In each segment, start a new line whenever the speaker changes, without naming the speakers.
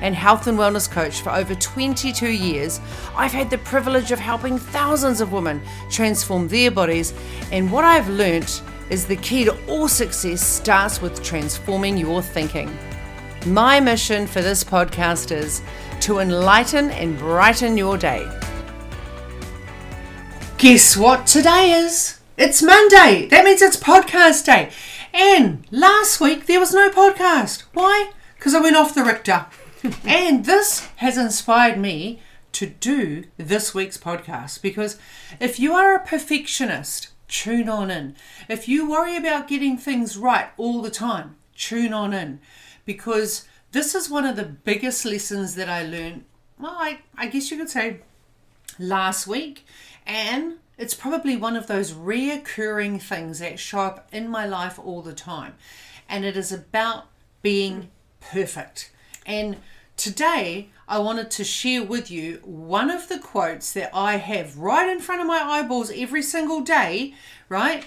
and health and wellness coach for over 22 years, I've had the privilege of helping thousands of women transform their bodies. And what I've learnt is the key to all success starts with transforming your thinking. My mission for this podcast is to enlighten and brighten your day. Guess what today is? It's Monday. That means it's podcast day. And last week there was no podcast. Why? Because I went off the Richter. and this has inspired me to do this week's podcast because if you are a perfectionist, tune on in. If you worry about getting things right all the time, tune on in because this is one of the biggest lessons that I learned, well, I, I guess you could say last week. And it's probably one of those reoccurring things that show up in my life all the time. And it is about being perfect. And today I wanted to share with you one of the quotes that I have right in front of my eyeballs every single day, right?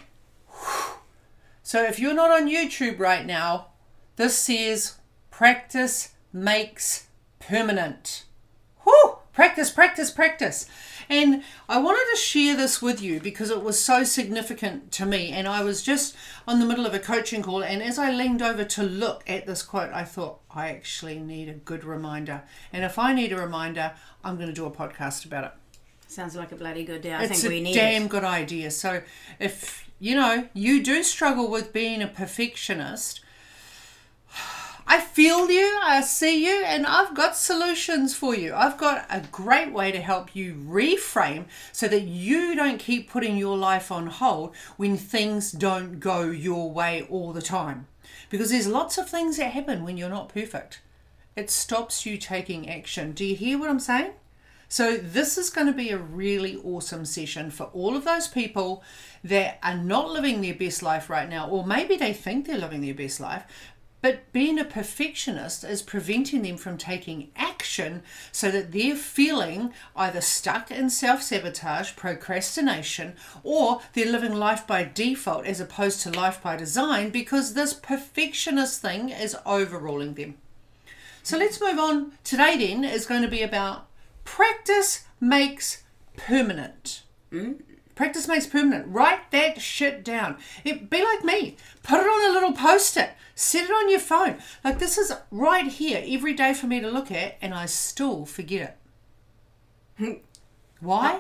So if you're not on YouTube right now, this says practice makes permanent. Whew! Practice, practice, practice. And I wanted to share this with you because it was so significant to me. And I was just on the middle of a coaching call, and as I leaned over to look at this quote, I thought, I actually need a good reminder. And if I need a reminder, I'm going to do a podcast about it.
Sounds like a bloody good day. I
it's
think we
a
need
damn
it.
good idea. So if you know you do struggle with being a perfectionist, I feel you, I see you, and I've got solutions for you. I've got a great way to help you reframe so that you don't keep putting your life on hold when things don't go your way all the time. Because there's lots of things that happen when you're not perfect. It stops you taking action. Do you hear what I'm saying? So, this is going to be a really awesome session for all of those people that are not living their best life right now, or maybe they think they're living their best life, but being a perfectionist is preventing them from taking action so that they're feeling either stuck in self sabotage, procrastination, or they're living life by default as opposed to life by design because this perfectionist thing is overruling them. So let's move on. Today, then, is going to be about practice makes permanent. Hmm? Practice makes permanent. Write that shit down. It be like me. Put it on a little post-it. Set it on your phone. Like this is right here every day for me to look at, and I still forget it. Why?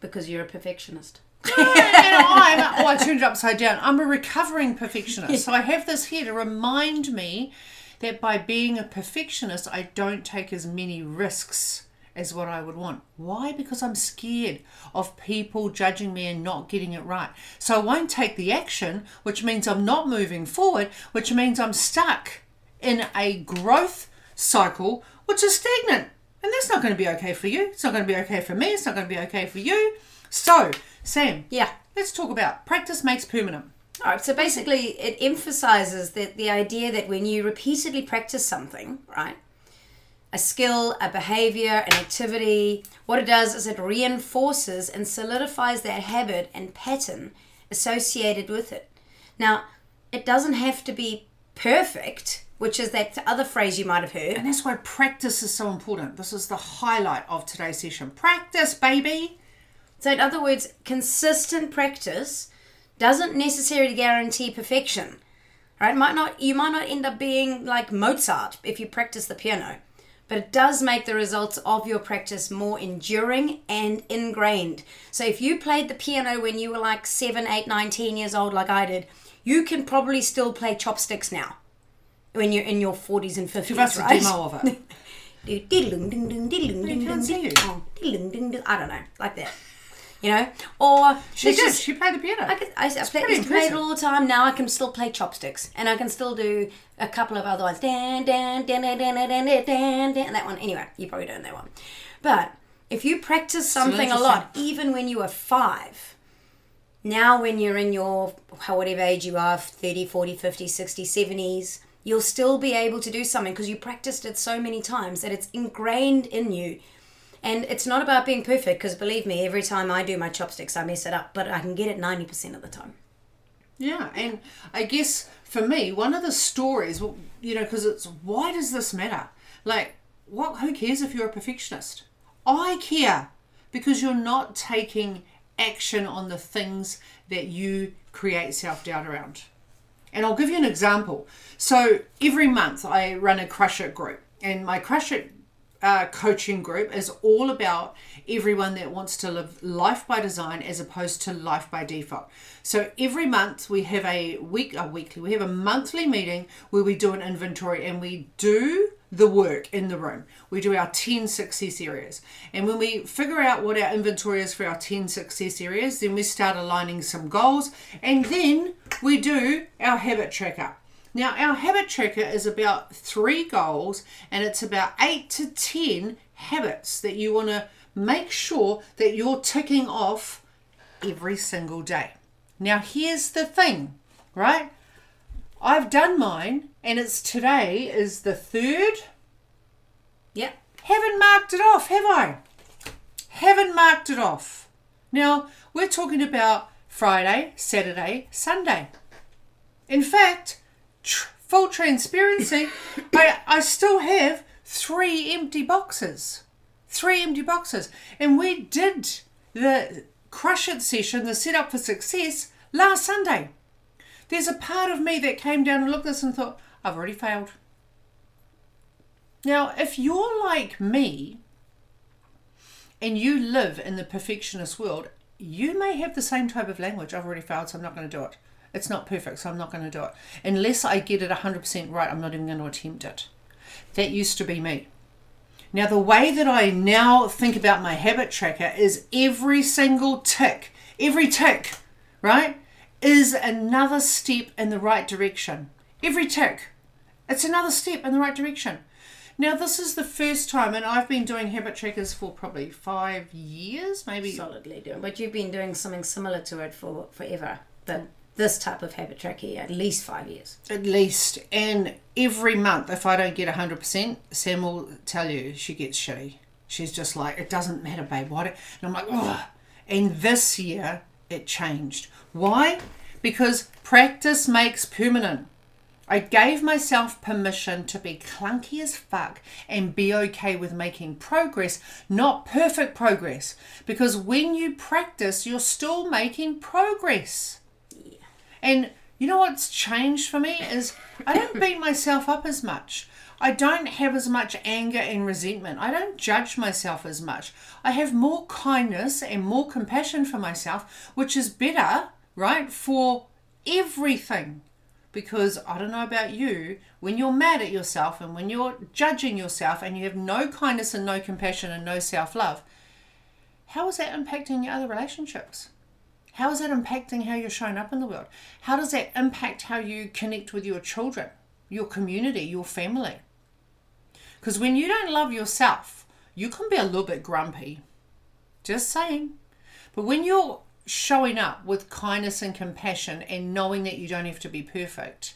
because you're a perfectionist.
and I'm, oh, I turned it upside down. I'm a recovering perfectionist. So I have this here to remind me that by being a perfectionist, I don't take as many risks as what I would want. Why? Because I'm scared of people judging me and not getting it right. So I won't take the action, which means I'm not moving forward, which means I'm stuck in a growth cycle, which is stagnant. And that's not going to be okay for you. It's not going to be okay for me. It's not going to be okay for you. So, Sam,
Yeah.
let's talk about practice makes permanent.
All right. So basically, it emphasizes that the idea that when you repeatedly practice something, right, a skill, a behavior, an activity, what it does is it reinforces and solidifies that habit and pattern associated with it. Now, it doesn't have to be perfect, which is that other phrase you might have heard.
And that's why practice is so important. This is the highlight of today's session. Practice, baby.
So, in other words, consistent practice doesn't necessarily guarantee perfection. Right? Might not you might not end up being like Mozart if you practice the piano, but it does make the results of your practice more enduring and ingrained. So if you played the piano when you were like seven, eight, nine, ten years old, like I did, you can probably still play chopsticks now. When you're in your forties and fifties,
Give us a
right?
demo of it.
I
can't see.
I don't know, like that you know. Or
she.
Just,
she played the piano.
I, could, I, I play, used to play it all the time. Now I can still play chopsticks, and I can still do a couple of other ones. Dan dan dan dan dan dan dan dan. dan that one. Anyway, you probably don't know that one. But if you practice something a lot, even when you were five, now when you're in your whatever age you are 30 40 50 60 70s you'll still be able to do something because you practiced it so many times that it's ingrained in you and it's not about being perfect because believe me every time i do my chopsticks i mess it up but i can get it 90% of the time
Yeah, and I guess for me, one of the stories, you know, because it's why does this matter? Like, what? Who cares if you're a perfectionist? I care because you're not taking action on the things that you create self doubt around. And I'll give you an example. So every month I run a Crush It group, and my Crush It uh, coaching group is all about everyone that wants to live life by design as opposed to life by default. So every month we have a week, a weekly, we have a monthly meeting where we do an inventory and we do the work in the room. We do our 10 success areas. And when we figure out what our inventory is for our 10 success areas, then we start aligning some goals and then we do our habit tracker. Now, our habit tracker is about three goals and it's about eight to 10 habits that you want to make sure that you're ticking off every single day. Now, here's the thing, right? I've done mine and it's today is the third.
yep
Haven't marked it off, have I? Haven't marked it off. Now, we're talking about Friday, Saturday, Sunday. In fact, full transparency, I, I still have three empty boxes. Three empty boxes. And we did the Crush It session, the Set Up for Success, last Sunday. There's a part of me that came down and looked at this and thought, I've already failed. Now, if you're like me and you live in the perfectionist world, you may have the same type of language. I've already failed, so I'm not going to do it. It's not perfect, so I'm not going to do it. Unless I get it 100% right, I'm not even going to attempt it. That used to be me. Now, the way that I now think about my habit tracker is every single tick, every tick, right, is another step in the right direction. Every tick, it's another step in the right direction. Now, this is the first time, and I've been doing habit trackers for probably five years, maybe.
solidly doing but you've been doing something similar to it for forever but this type of habit tracking at least five years
At least. And every month, if I don't get 100%, Sam will tell you she gets shitty. She's just like, it doesn't matter, babe. What? And I'm like, oh. And this year, it changed. Why? Because practice makes permanent. I gave myself permission to be clunky as fuck and be okay with making progress, not perfect progress. Because when you practice, you're still making progress. And you know what's changed for me is I don't beat myself up as much. I don't have as much anger and resentment. I don't judge myself as much. I have more kindness and more compassion for myself, which is better, right, for everything. Because I don't know about you, when you're mad at yourself and when you're judging yourself and you have no kindness and no compassion and no self love, how is that impacting your other relationships? How is that impacting how you're showing up in the world? How does that impact how you connect with your children, your community, your family? Because when you don't love yourself, you can be a little bit grumpy. Just saying. But when you're showing up with kindness and compassion and knowing that you don't have to be perfect,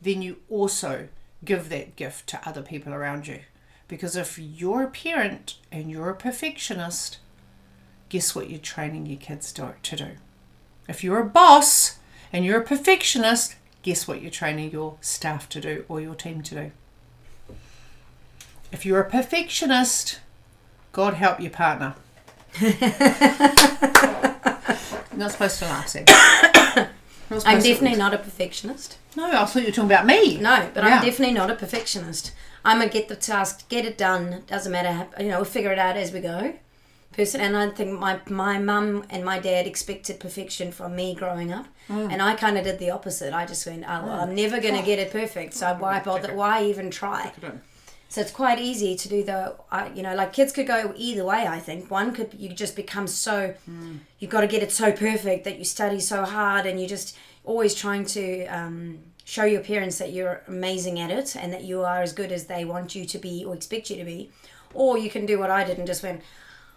then you also give that gift to other people around you. Because if you're a parent and you're a perfectionist, guess what you're training your kids to, to do? If you're a boss and you're a perfectionist, guess what you're training your staff to do or your team to do? If you're a perfectionist, God help your partner. not supposed to laugh, Sam.
I'm definitely not a perfectionist.
No, I thought you were talking about me.
No, but
Yeah.
I'm definitely not a perfectionist. I'm a get the task, get it done. Doesn't matter, how- you know, we'll figure it out as we go. Person, and I think my my mum and my dad expected perfection from me growing up,
Mm.
and I kind of did the opposite. I just went, oh, well, I'm never going to get it perfect, so why bother? Why even try? So it's quite easy to do the, you know, like kids could go either way. I think one could you just become so, you've got to get it so perfect that you study so hard and you're just always trying to um, show your parents that you're amazing at it and that you are as good as they want you to be or expect you to be, or you can do what I did and just went,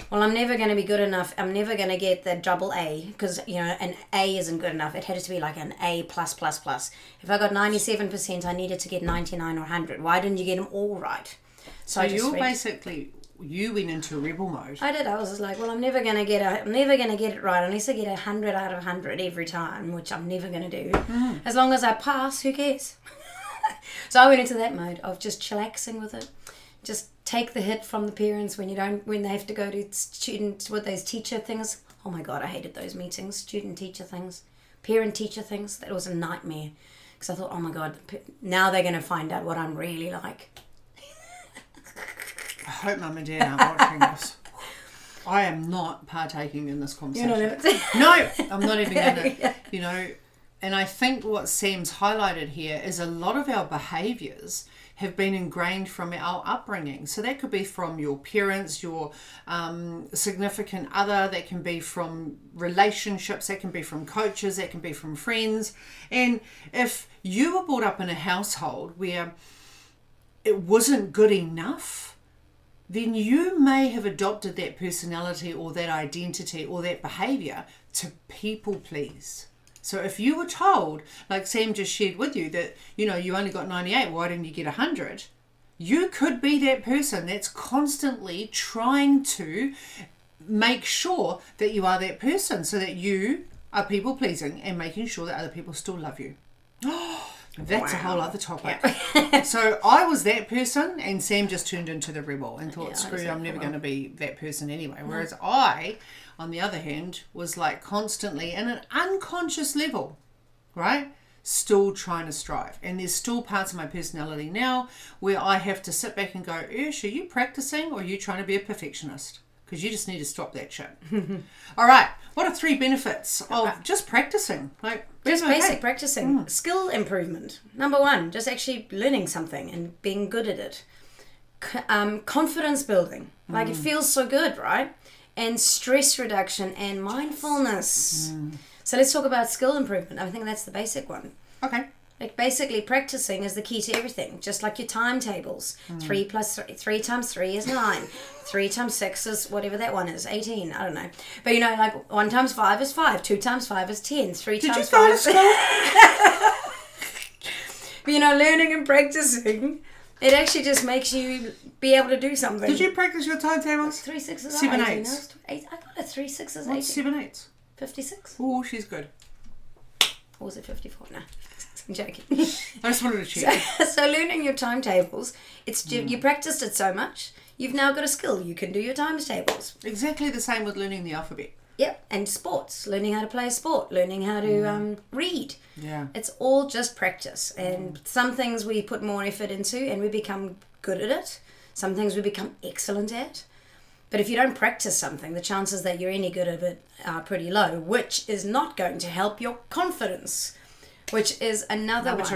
well, I'm never going to be good enough. I'm never going to get the double A because you know an A isn't good enough. It had to be like an A plus plus plus. If I got ninety seven percent, I needed to get ninety nine or hundred. Why didn't you get them all right?
So
just
you're
read-
basically you went into rebel mode.
I did. I was just like, well, I'm never gonna get a, I'm never gonna get it right unless I get a hundred out of hundred every time, which I'm never gonna do. Mm. As long as I pass, who cares? so I went into that mode of just chillaxing with it, just take the hit from the parents when you don't, when they have to go to student with those teacher things. Oh my god, I hated those meetings, student teacher things, parent teacher things. That was a nightmare because I thought, oh my god, now they're gonna find out what I'm really like.
I hope mum and dad aren't watching this. I am not partaking in this conversation. no, I'm not even gonna.
Yeah.
You know, and I think what Sam's highlighted here is a lot of our behaviours have been ingrained from our upbringing. So that could be from your parents, your um, significant other, that can be from relationships, that can be from coaches, that can be from friends. And if you were brought up in a household where it wasn't good enough, then you may have adopted that personality or that identity or that behavior to people please. So if you were told, like Sam just shared with you, that you know you only got 98, why didn't you get 100? You could be that person that's constantly trying to make sure that you are that person so that you are people pleasing and making sure that other people still love you. Oh, That's a whole other topic. so I was that person, and Sam just turned into the rebel and thought,
Yeah,
"Screw,
exactly.
I'm never going to be that person anyway." Whereas I, on the other hand, was like constantly in an unconscious level, right? Still trying to strive, and there's still parts of my personality now where I have to sit back and go, "Ursh, are you practicing or are you trying to be a perfectionist?" Because you just need to stop that shit. All right, what are three benefits uh, of uh, just practicing? Like
Just
okay.
basic practicing. Mm. Skill improvement. Number one, just actually learning something and being good at it. C- um, confidence building. Like it mm. feels so good, right? And stress reduction and mindfulness. Mm. So let's talk about skill improvement. I think that's the basic one.
Okay.
Like basically, practicing is the key to everything. Just like your timetables, mm. three plus three, three times three is nine. Three times six is whatever that one is, eighteen. I don't know, but you know, like one times five is five. Two times five is ten. Three
Did you
times
go
five.
to
is-
school?
But you know, learning and practicing, it actually just makes you be able to do something.
Did you practice your timetables?
Three sixes
Seven
18.
eights.
I Eight, I got a three sixes,
What's
18.
seven eights?
56.
Oh, she's good.
Or was it 54? No, I'm joking.
I just wanted to check.
so learning your timetables, it's
Hmm.
you practiced it so much, you've now got a skill. You can do your times tables.
exactly the same with learning the alphabet.
Yep, and sports, learning how to play a sport, learning how to
Hmm.
um, read.
Yeah.
It's all just practice, and some things we put more effort into, and we become good at it. Some things we become excellent at. But if you don't practice something, the chances that you're any good at it are pretty low, which is not going to help your confidence, which is another
Number
one.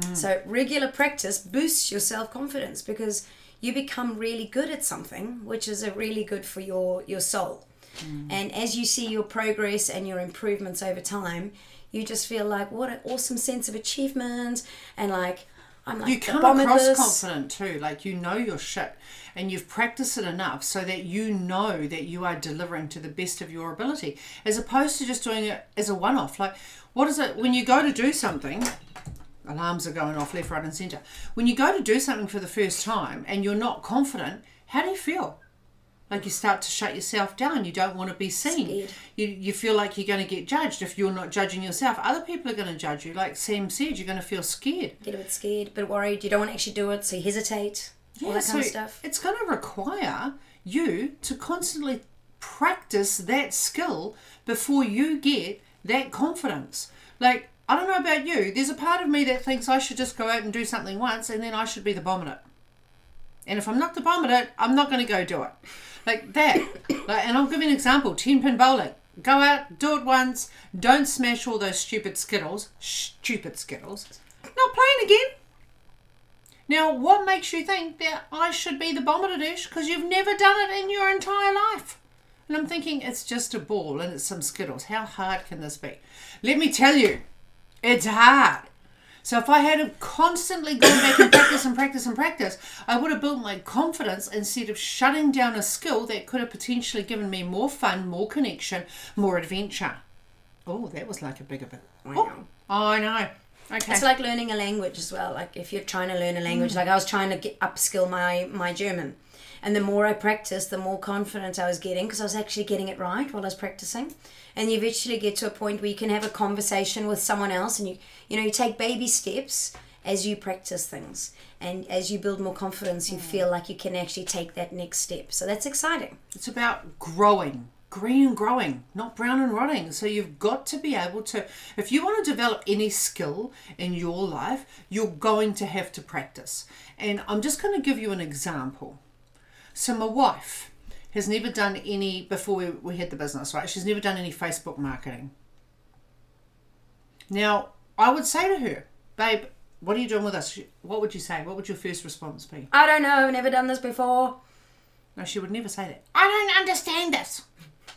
two.
So regular practice boosts your self confidence because you become really good at something, which is a really good for your your soul. Mm. And as you see your progress and your improvements over time, you just feel like what an awesome sense of achievement and like I'm like
You come across confident too, like you know your shit and you've practiced it enough so that you know that you are delivering to the best of your ability as opposed to just doing it as a one off. Like, what is it when you go to do something? Alarms are going off left, right, and centre. When you go to do something for the first time and you're not confident, how do you feel? Like you start to shut yourself down. You don't want to be seen.
Scared.
You, you feel like you're going to get judged. If you're not judging yourself, other people are going to judge you. Like Sam said, you're going to feel scared.
Get a bit scared, a bit worried. You don't want to actually do it, so you hesitate. all that kind of stuff.
It's going to require you to constantly practice that skill before you get that confidence. Like, I don't know about you, there's a part of me that thinks I should just go out and do something once and then I should be the bomb at it. And if I'm not the bomb at it, I'm not going to go do it. Like that. like, and I'll give you an example 10 pin bowling. Go out, do it once, don't smash all those stupid skittles. Stupid skittles. Not playing again. Now, what makes you think that I should be the bomb dish? Because you've never done it in your entire life. And I'm thinking, it's just a ball and it's some Skittles. How hard can this be? Let me tell you, it's hard. So if I had constantly gone back and practice and practice and practice, I would have built my confidence instead of shutting down a skill that could have potentially given me more fun, more connection, more adventure. Oh, that was like a bigger bit. Oh, I know. Okay.
It's like learning a language as well. Like if you're trying to learn a language, mm. like I was trying to get upskill my my German, and the more I practiced, the more confident I was getting because I was actually getting it right while I was practicing. And you eventually get to a point where you can have a conversation with someone else, and you you know you take baby steps as you practice things, and as you build more confidence, you feel like you can actually take that next step. So that's exciting.
It's about growing, green and growing, not brown and rotting. So you've got to be able to, if you want to develop any skill in your life, you're going to have to practice. And I'm just going to give you an example. So my wife has never done any, before we, we had the business, right? She's never done any Facebook marketing. Now, I would say to her, babe, what are you doing with us? What would you say? What would your first response be?
I don't know. I've never done this before.
No, she would never say that. I don't understand this.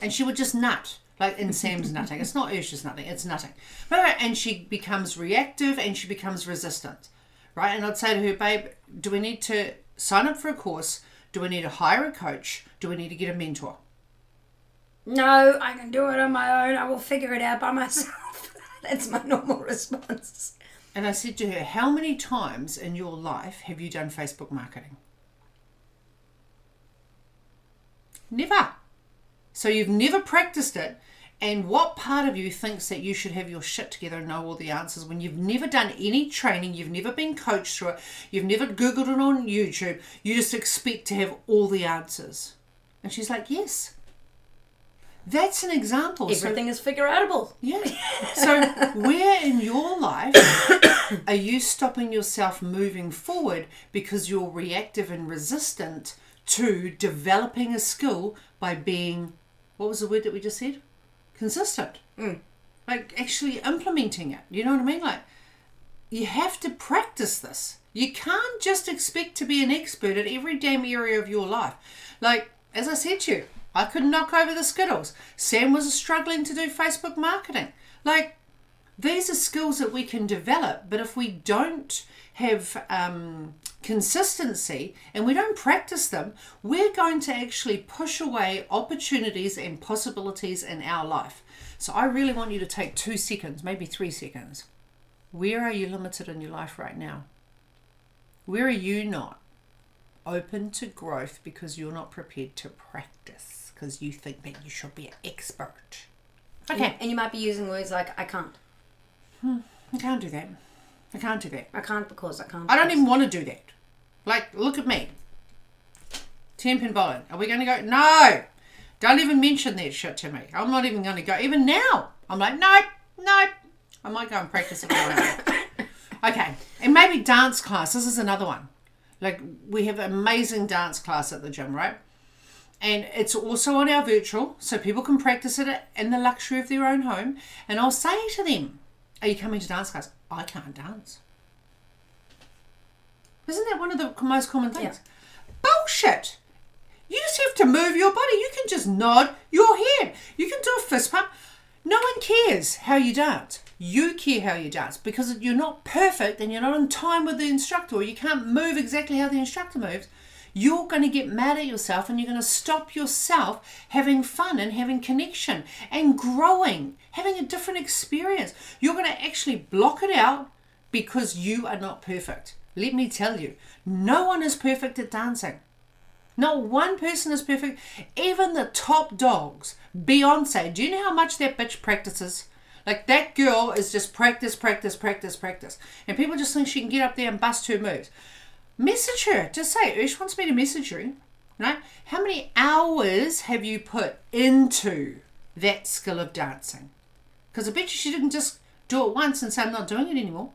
And she would just nut. Like in Sam's nutting. It's not Ursha's nutting, it's nutting. And she becomes reactive and she becomes resistant. Right? And I'd say to her, babe, do we need to sign up for a course? Do we need to hire a coach? Do we need to get a mentor?
No, I can do it on my own. I will figure it out by myself. That's my normal response.
And I said to her, How many times in your life have you done Facebook marketing? Never. So you've never practiced it. And what part of you thinks that you should have your shit together and know all the answers when you've never done any training, you've never been coached through it, you've never Googled it on YouTube, you just expect to have all the answers? And she's like, Yes. That's an example.
Everything so, is figure outable.
Yeah. So where in your life are you stopping yourself moving forward because you're reactive and resistant to developing a skill by being what was the word that we just said? Consistent.
Mm.
Like actually implementing it. You know what I mean? Like you have to practice this. You can't just expect to be an expert at every damn area of your life. Like, as I said to you, I could knock over the Skittles. Sam was struggling to do Facebook marketing. Like, these are skills that we can develop, but if we don't have um, consistency and we don't practice them, we're going to actually push away opportunities and possibilities in our life. So, I really want you to take two seconds, maybe three seconds. Where are you limited in your life right now? Where are you not open to growth because you're not prepared to practice? because you think that you should be an expert.
Okay. And, and you might be using words like, I can't.
Hmm, I can't do that. I can't do that.
I can't because I can't.
I don't even want to do that. Like, look at me. 10 and bowling. Are we going to go? No! Don't even mention that shit to me. I'm not even going to go. Even now, I'm like, nope, nope. I might go and practice it. okay. And maybe dance class. This is another one. Like, we have amazing dance class at the gym, right? and it's also on our virtual so people can practice it in the luxury of their own home and i'll say to them are you coming to dance class. I can't dance. Isn't that one of the most common things? Yeah. bullshit! You just have to move your body. You can just nod your head. You can do a fist pump. No one cares how you dance. You care how you dance because you're not perfect and you're not in time with the instructor or you can't move exactly how the instructor moves you're going to get mad at yourself and you're going to stop yourself having fun and having connection and growing, having a different experience. You're going to actually block it out because you are not perfect. Let me tell you, no one is perfect at dancing. Not one person is perfect. Even the top dogs, Beyonce, do you know how much that bitch practices? Like that girl is just practice, practice, practice, practice. And people just think she can get up there and bust her moves. Message her. Just say, Ush wants me to message you. Right? How many hours have you put into that skill of dancing? Because I bet you she didn't just do it once and say, I'm not doing it anymore.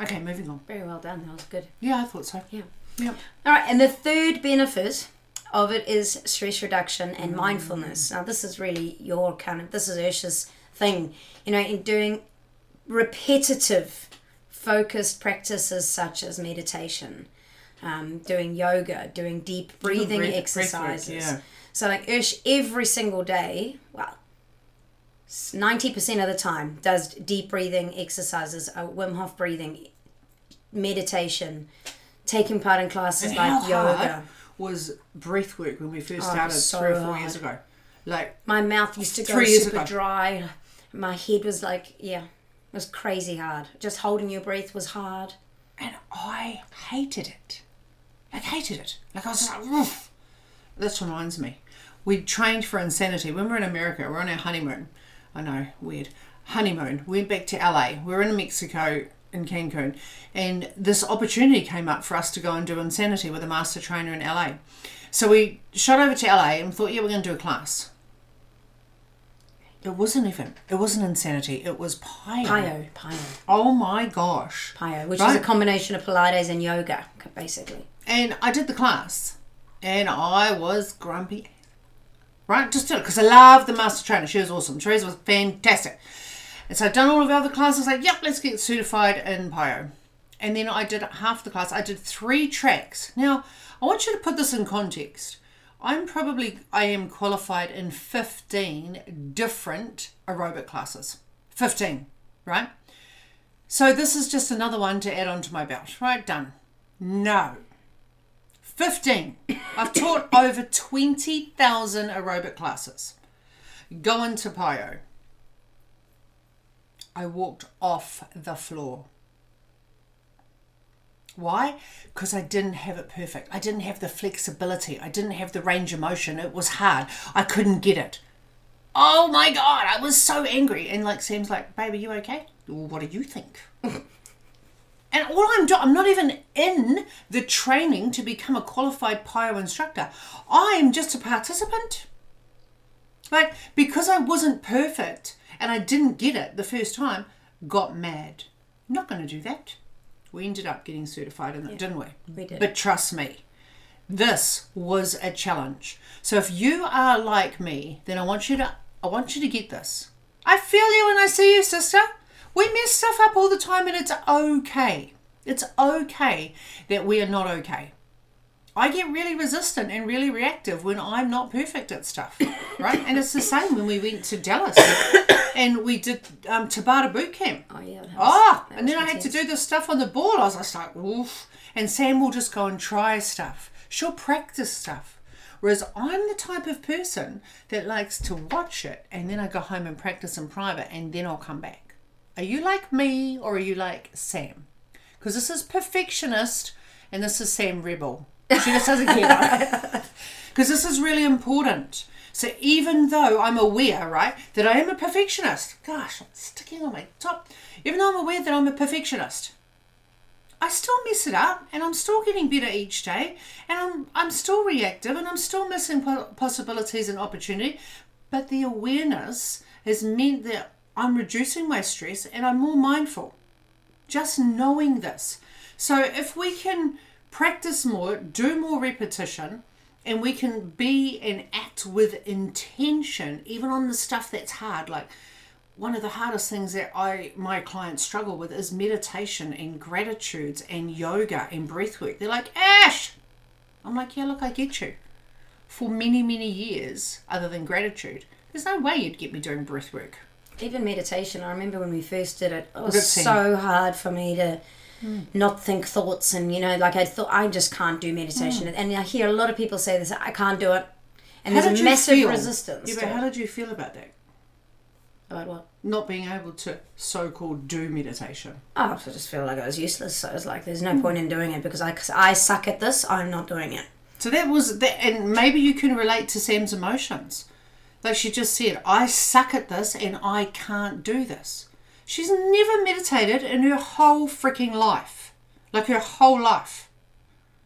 Okay, moving on.
Very well done. That was good.
Yeah, I thought so.
Yeah.
Yeah.
All right. And the third benefit of it is stress reduction and mm. mindfulness. Now, this is really your kind of, this is Ursha's thing, you know, in doing repetitive focused practices such as meditation, um, doing yoga, doing deep breathing exercises. yeah. So, like Ish, every single day, well, ninety percent of the time does deep breathing exercises, uh, Wim Hof breathing, meditation, taking part in classes
And
like yoga.
was breath work when we first
Oh,
started
so
three or four
hard.
years ago? Like,
My mouth used to go super
ago.
dry. My head was like, yeah, it was crazy hard. Just holding your breath was hard.
and I hated it. I hated it. Like, I was just like, Oof. This reminds me. We trained for Insanity. When we were in America, we we're on our honeymoon. I know, weird. Honeymoon. We went back to LA. We were in Mexico, in Cancun. And this opportunity came up for us to go and do Insanity with a master trainer in LA. So we shot over to LA and thought, yeah, we're going to do a class. It wasn't even. It wasn't Insanity. It was PiYo.
PiYo, PiYo,
Oh my gosh.
PiYo, which is a combination of Pilates and yoga, basically.
And I did the class, and I was grumpy. Right, just did it because I love the master trainer. She was awesome. Teresa was fantastic. And so I'd done all of the other classes. Like, yep, let's get certified in PiYo. And then I did half the class. I did three tracks. Now, I want you to put this in context. I'm probably I am qualified in 15 different aerobic classes. 15, right? So this is just another one to add onto my belt. Right, done. No. 15. I've taught over 20,000 aerobic classes. Going to PiYo. I walked off the floor. Why? Because I didn't have it perfect. I didn't have the flexibility. I didn't have the range of motion. It was hard. I couldn't get it. Oh my god, I was so angry. And like Sam's like, baby, you okay? Well, what do you think? And all I'm doing, I'm not even in the training to become a qualified PiYo instructor. I'm just a participant. Like, because I wasn't perfect and I didn't get it the first time, got mad. Not going to do that. We ended up getting certified in it, didn't we?
we did.
But trust me, this was a challenge. So if you are like me, then I want you to I want you to get this. I feel you when I see you, sister. We mess stuff up all the time and it's okay. It's okay that we are not okay. I get really resistant and really reactive when I'm not perfect at stuff, right? and it's the same when we went to Dallas and we did um, Tabata boot camp.
Oh, yeah. was-
Oh, and then I had to do this stuff on the ball. I was just like, oof. And Sam will just go and try stuff. She'll practice stuff. Whereas I'm the type of person that likes to watch it and then I go home and practice in private and then I'll come back. Are you like me or are you like Sam? Because this is perfectionist and this is Sam Rebel. She just doesn't care. Because this is really important. So even though I'm aware, right, that I am a perfectionist, gosh, I'm sticking on my top. Even though I'm aware that I'm a perfectionist, I still mess it up, and I'm still getting better each day, and I'm I'm still reactive, and I'm still missing possibilities and opportunity. But the awareness has meant that I'm reducing my stress, and I'm more mindful. Just knowing this. So if we can practice more, do more repetition, and we can be and act with intention, even on the stuff that's hard. Like one of the hardest things that I my clients struggle with is meditation and gratitudes and yoga and breath work. They're like, Ash! I'm like, yeah, look, I get you. For many, many years, other than gratitude, there's no way you'd get me doing breath work.
Even meditation, I remember when we first did it, it was so hard for me to not think thoughts and, you know, like I thought, I just can't do meditation. Mm. And I hear a lot of people say this, I can't do it. And
How
there's a massive
feel?
resistance.
Yeah, but
it.
how did you feel about that?
About what?
Not being able to so-called do meditation.
Oh, I just feel like I was useless. So it's like, there's no mm. point in doing it because I, 'cause I suck at this, I'm not doing it.
So that was that, and maybe you can relate to Sam's emotions. Like she just said, I suck at this and I can't do this. She's never meditated in her whole freaking life. Like her whole life.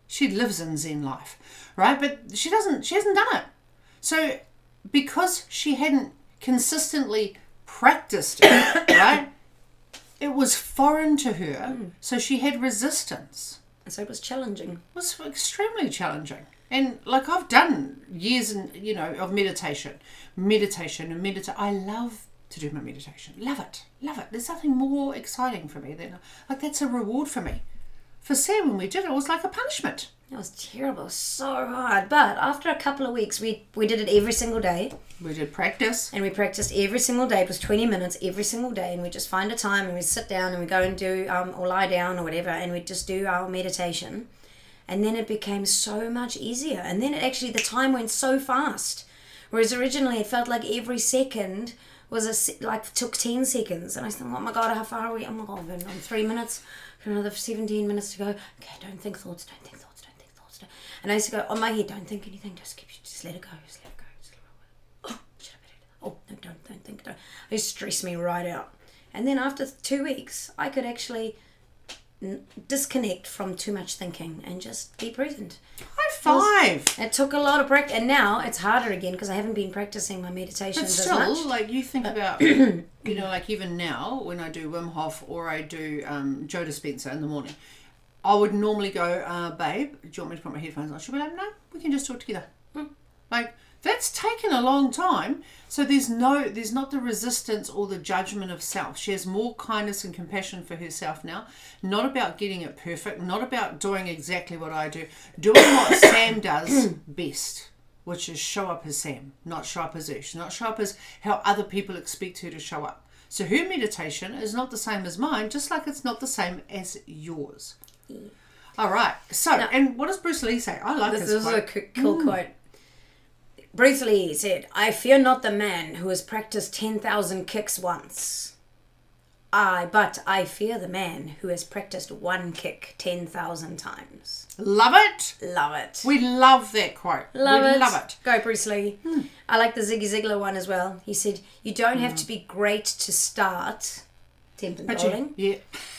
She lives in Zen life, right? But she doesn't, she hasn't done it. So because she hadn't consistently practiced it, right? It was foreign to her, mm. so she had resistance
And so it was challenging.
was extremely challenging. And like I've done years and you know of meditation, meditation and medita. I love to do my meditation. Love it, love it. There's nothing more exciting for me than like that's a reward for me, for Sam when we did it, it was like a punishment.
It was terrible, so hard. But after a couple of weeks, we we did it every single day,
We did practice.
and we practiced every single day. It was twenty minutes every single day, and we just find a time and we sit down and we go and do um, or lie down or whatever, and we just do our meditation. And then it became so much easier. And then it actually the time went so fast. Whereas originally it felt like every second was a like took ten seconds, and I thought, oh my god, how far are we? Oh my god, we're on three minutes. Another seventeen minutes to go. Okay, don't think thoughts. Don't think thoughts. Don't think thoughts. Don't. And I used to go on my head. Don't think anything. Just keep. Just let it go. Just let it go. Just let it go. Oh, oh no, don't don't think. Don't. It stressed me right out. And then after two weeks, I could actually disconnect from too much thinking and just be present.
High five.
It took a lot of practice, and now it's harder again because I haven't been practicing my meditations
But still,
much.
like you think about, you know, like even now when I do Wim Hof or I do um, Joe Dispenza in the morning, I would normally go, uh, babe, do you want me to put my headphones on? She'll be like, no, we can just do it together. Like that's taken a long time. So there's no, there's not the resistance or the judgment of self. She has more kindness and compassion for herself now. Not about getting it perfect. Not about doing exactly what I do. Doing what Sam does best, which is show up as Sam, not show up as Ush, not show up as how other people expect her to show up. So her meditation is not the same as mine, just like it's not the same as yours. All right. So, and what does Bruce Lee say? I like
This
his
is a cool mm. quote. Bruce Lee said, I fear not the man who has practiced 10,000 kicks once. I, but I fear the man who has practiced one kick 10,000 times.
Love it.
Love it.
We love that quote.
Love
we
it.
love it.
Go, Bruce Lee. Hmm. I like the Ziggy Ziglar one as well. He said, You don't have hmm. to be great to start.
But
bowling.
yeah,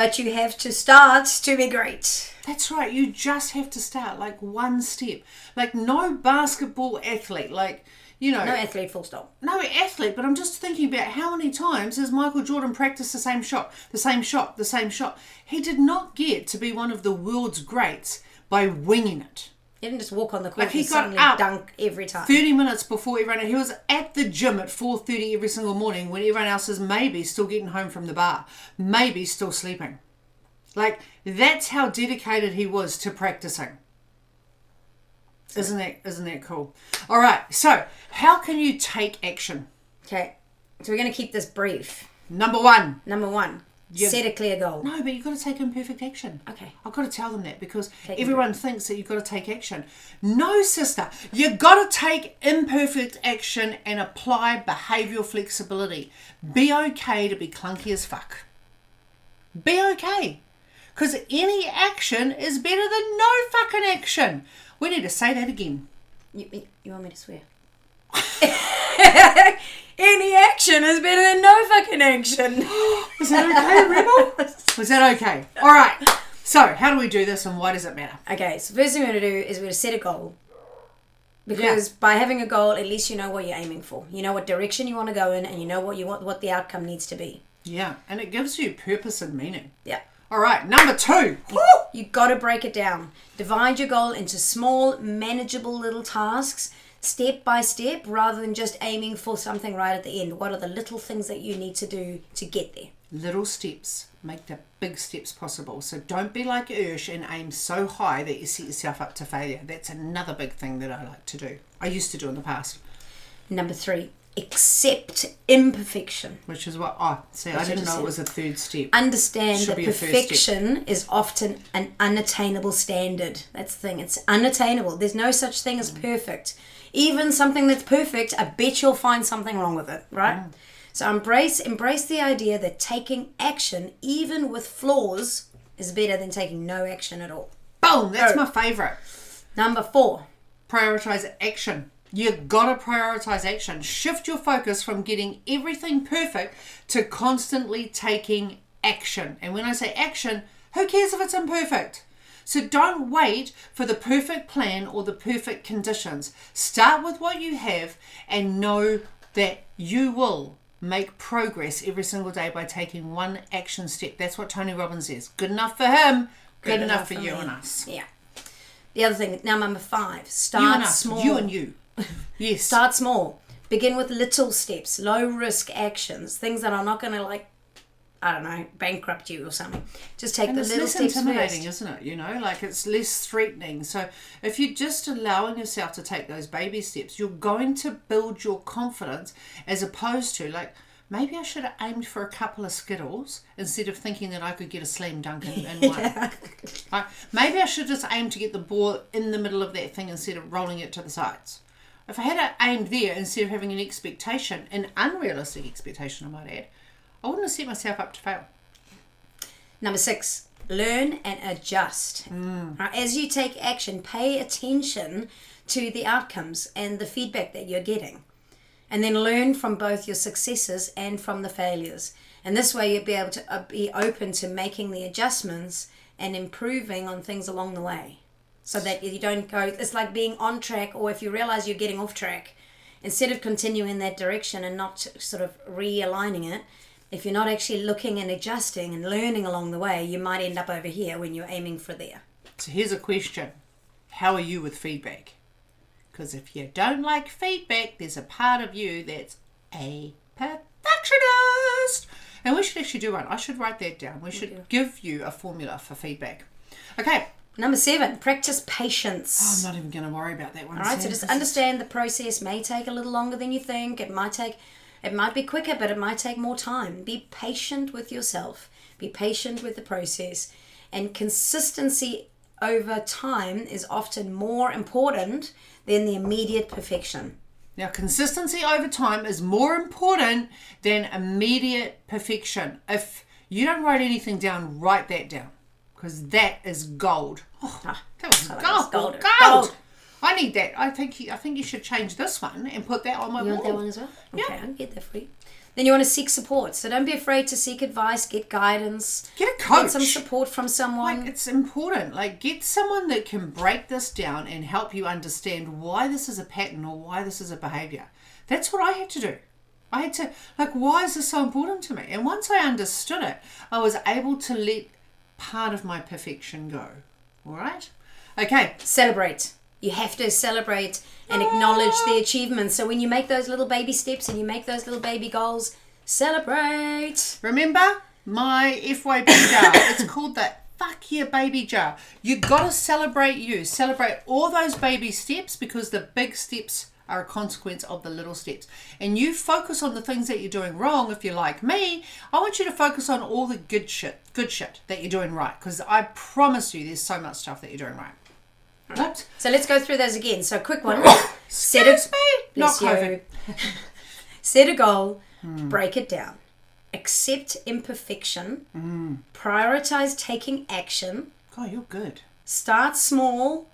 But you have to start to be great.
that's right. You just have to start like one step. Like no basketball athlete, like you know,
No athlete, full stop.
no athlete, but I'm just thinking about how many times has Michael Jordan practiced the same shot, the same shot, the same shot. He did not get to be one of the world's greats by winging it.
He didn't just walk on the court
Like, he
and
got
suddenly
up
dunk every time.
30 minutes before everyone he was at the gym at 4.30 every single morning when everyone else is maybe still getting home from the bar maybe still sleeping. Like that's how dedicated he was to practicing. Isn't that isn't that cool? All right so how can you take action?
Okay, so we're going to keep this brief.
number one.
Number one, set a clear goal.
no but you've got to take imperfect action
Okay.
I've got to tell them that because
Take
everyone thinks that you've got to take action. No, sister, you've got to take imperfect action and apply behavioural flexibility. Be okay to be clunky as fuck. Be okay. Because any action is better than no fucking action. We need to say that again.
You, you- you want me to swear? Any action is better than no fucking action.
Is that okay, Rebel? Was that okay? All right. So, how do we do this and why does it matter?
okay, so first thing we're going to do is we're going to set a goal. Because by having a goal, at least you know what you're aiming for. You know what direction you want to go in, and you know what you want, what the outcome needs to be.
Yeah, and it gives you purpose and meaning.
Yeah.
All right, number two. Woo!
You got to break it down. Divide your goal into small, manageable little tasks, step by step, rather than just aiming for something right at the end. What are the little things that you need to do to get there?
little steps make the big steps possible. So don't be like Ursh and aim so high that you set yourself up to failure. That's another big thing that I like to do. I used to do in the past,
Number three, accept imperfection.
which is what oh see I
I
didn't know it was a third step.
Understand that
be a first step.
perfection is often an unattainable standard. That's the thing. It's unattainable. There's no such thing
Mm.
as perfect. Even something that's perfect, I bet you'll find something wrong with it, right?
Mm.
So embrace embrace the idea that taking action, even with flaws, is better than taking no action at all.
Boom, that's
Oh.
my favorite.
Number four,
Prioritize action. You gotta prioritize action. Shift your focus from getting everything perfect to constantly taking action. And when I say action, who cares if it's imperfect? So don't wait for the perfect plan or the perfect conditions. Start with what you have and know that you will make progress every single day by taking one action step. That's what Tony Robbins says. Good enough for him, good, enough, for you
me.
and us.
Yeah. The other thing, now number five, start
You
small.
you and you. Yes.
Start small. Begin with little steps, low risk actions, things that are not going to like I don't know, bankrupt you or something. Just take
And
the
it's
little
less
steps
intimidating,
first.
isn't it? You know, like it's less threatening. So if you're just allowing yourself to take those baby steps, you're going to build your confidence as opposed to like maybe I should have aimed for a couple of skittles instead of thinking that I could get a slam dunk in, in one. Like, maybe I should just aim to get the ball in the middle of that thing instead of rolling it to the sides. If I had aimed there instead of having an expectation, an unrealistic expectation, I might add, I wouldn't have set myself up to fail.
Number six, learn and adjust. Right, as you take action, pay attention to the outcomes and the feedback that you're getting. And then learn from both your successes and from the failures. And this way, you'll be able to uh, be open to making the adjustments and improving on things along the way. So that you don't go, it's like being on track, or if you realize you're getting off track, instead of continuing in that direction and not sort of realigning it, if you're not actually looking and adjusting and learning along the way, you might end up over here when you're aiming for there.
So here's a question How are you with feedback? Because if you don't like feedback, there's a part of you that's a perfectionist. And we should actually do one. I should write that down. We should give you a formula for feedback. Okay.
Number seven, practice patience.
Oh, I'm not even going to worry about that one.
All right, so just understand the process may take a little longer than you think. It might take, it might be quicker, but it might take more time. Be patient with yourself. Be patient with the process, and consistency over time is often more important than the immediate perfection.
Now, consistency over time is more important than immediate perfection. If you don't write anything down, write that down because that is gold. Oh, ah, that was gold.
Gold.
gold.
Gold.
I need that. I think you, I think you should change this one and put that on my
You want that one as well?
Yeah.
Okay, I can get that for you. Then you want to seek support. So don't be afraid to seek advice, get guidance,
Get a coach.
get some support from someone.
Like it's important. Like get someone that can break this down and help you understand why this is a pattern or why this is a behavior. That's what I had to do. I had to like why is this so important to me? And once I understood it, I was able to let part of my perfection go. All right? Okay.
celebrate. You have to celebrate and acknowledge the achievements. So when you make those little baby steps and you make those little baby goals, celebrate.
Remember my FYP jar? it's called the fuck yeah baby jar. You gotta celebrate you. Celebrate all those baby steps because the big steps are a consequence of the little steps. And you focus on the things that you're doing wrong. If you're like me, I want you to focus on all the good shit, good shit that you're doing right. Because I promise you, there's so much stuff that you're doing right. Whoops.
So let's go through those again. So quick one. Set a.
Not. COVID.
Set a goal, hmm. break it down. Accept imperfection. Hmm. Prioritize taking action.
God, you're good.
Start small.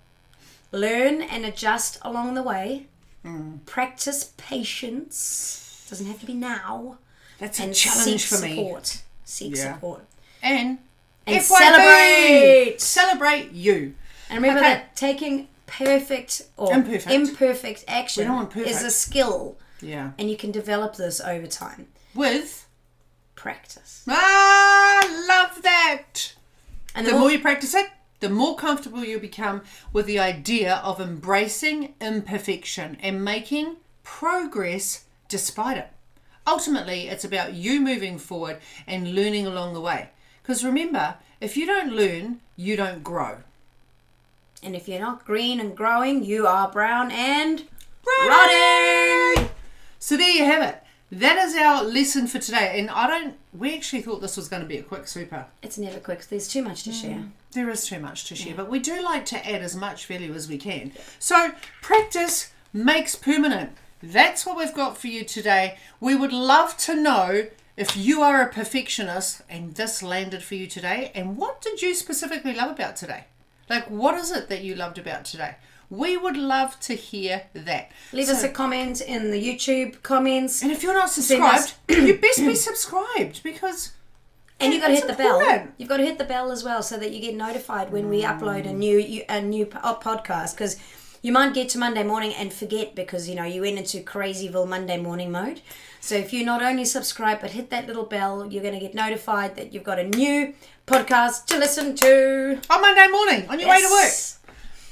Learn and adjust along the way.
Hmm.
Practice patience. Doesn't have to be now.
That's a
And
challenge
seek
for me.
support. Seek
Yeah.
support.
And,
And celebrate.
Celebrate you.
And remember
Okay.
that taking perfect or
Imperfect.
imperfect action
We don't want perfect.
is a skill,
Yeah.
and you can develop this over time.
With
Practice.
Ah, love that.
And
The
the
more
more,
you practice it, the more comfortable you become with the idea of embracing imperfection and making progress despite it. Ultimately, it's about you moving forward and learning along the way. Because remember, if you don't learn, you don't grow.
and if you're not green and growing, you are brown and
Rotting! So there you have it. That is our lesson for today. And I don't, we actually thought this was going to be a quick super.
it's never quick. There's too much to mm, share.
There is too much to share, but we do like to add as much value as we can. So, practice makes permanent. That's what we've got for you today. We would love to know if you are a perfectionist and this landed for you today, and what did you specifically love about today? Like, what is it that you loved about today? We would love to hear that.
Leave us a comment in the YouTube comments,
And if you're not subscribed, you best be subscribed because
and you've got to hit the bell. You've got to hit the bell as well, so that you get notified when we upload a mm. new a new podcast. Because you might get to Monday morning and forget because you know you went into crazyville Monday morning mode. So if you not only subscribe but hit that little bell, you're going to get notified that you've got a new podcast to listen to.
on Monday morning on your way to work.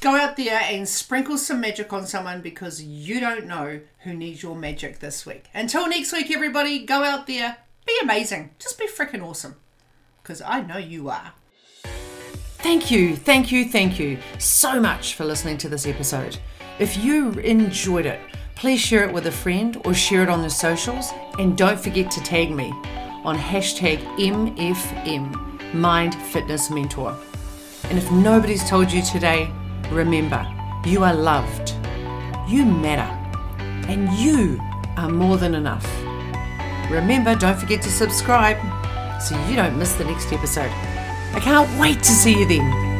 Go out there and sprinkle some magic on someone because you don't know who needs your magic this week. Until next week, everybody, go out there, Be amazing. Just be freaking awesome. Because I know you are. Thank you, thank you, thank you so much for listening to this episode. If you enjoyed it, please share it with a friend or share it on the socials. And don't forget to tag me on hashtag MFM Mind Fitness Mentor. And if nobody's told you today, remember, you are loved, you matter, and you are more than enough. Remember, don't forget to subscribe so you don't miss the next episode. I can't wait to see you then.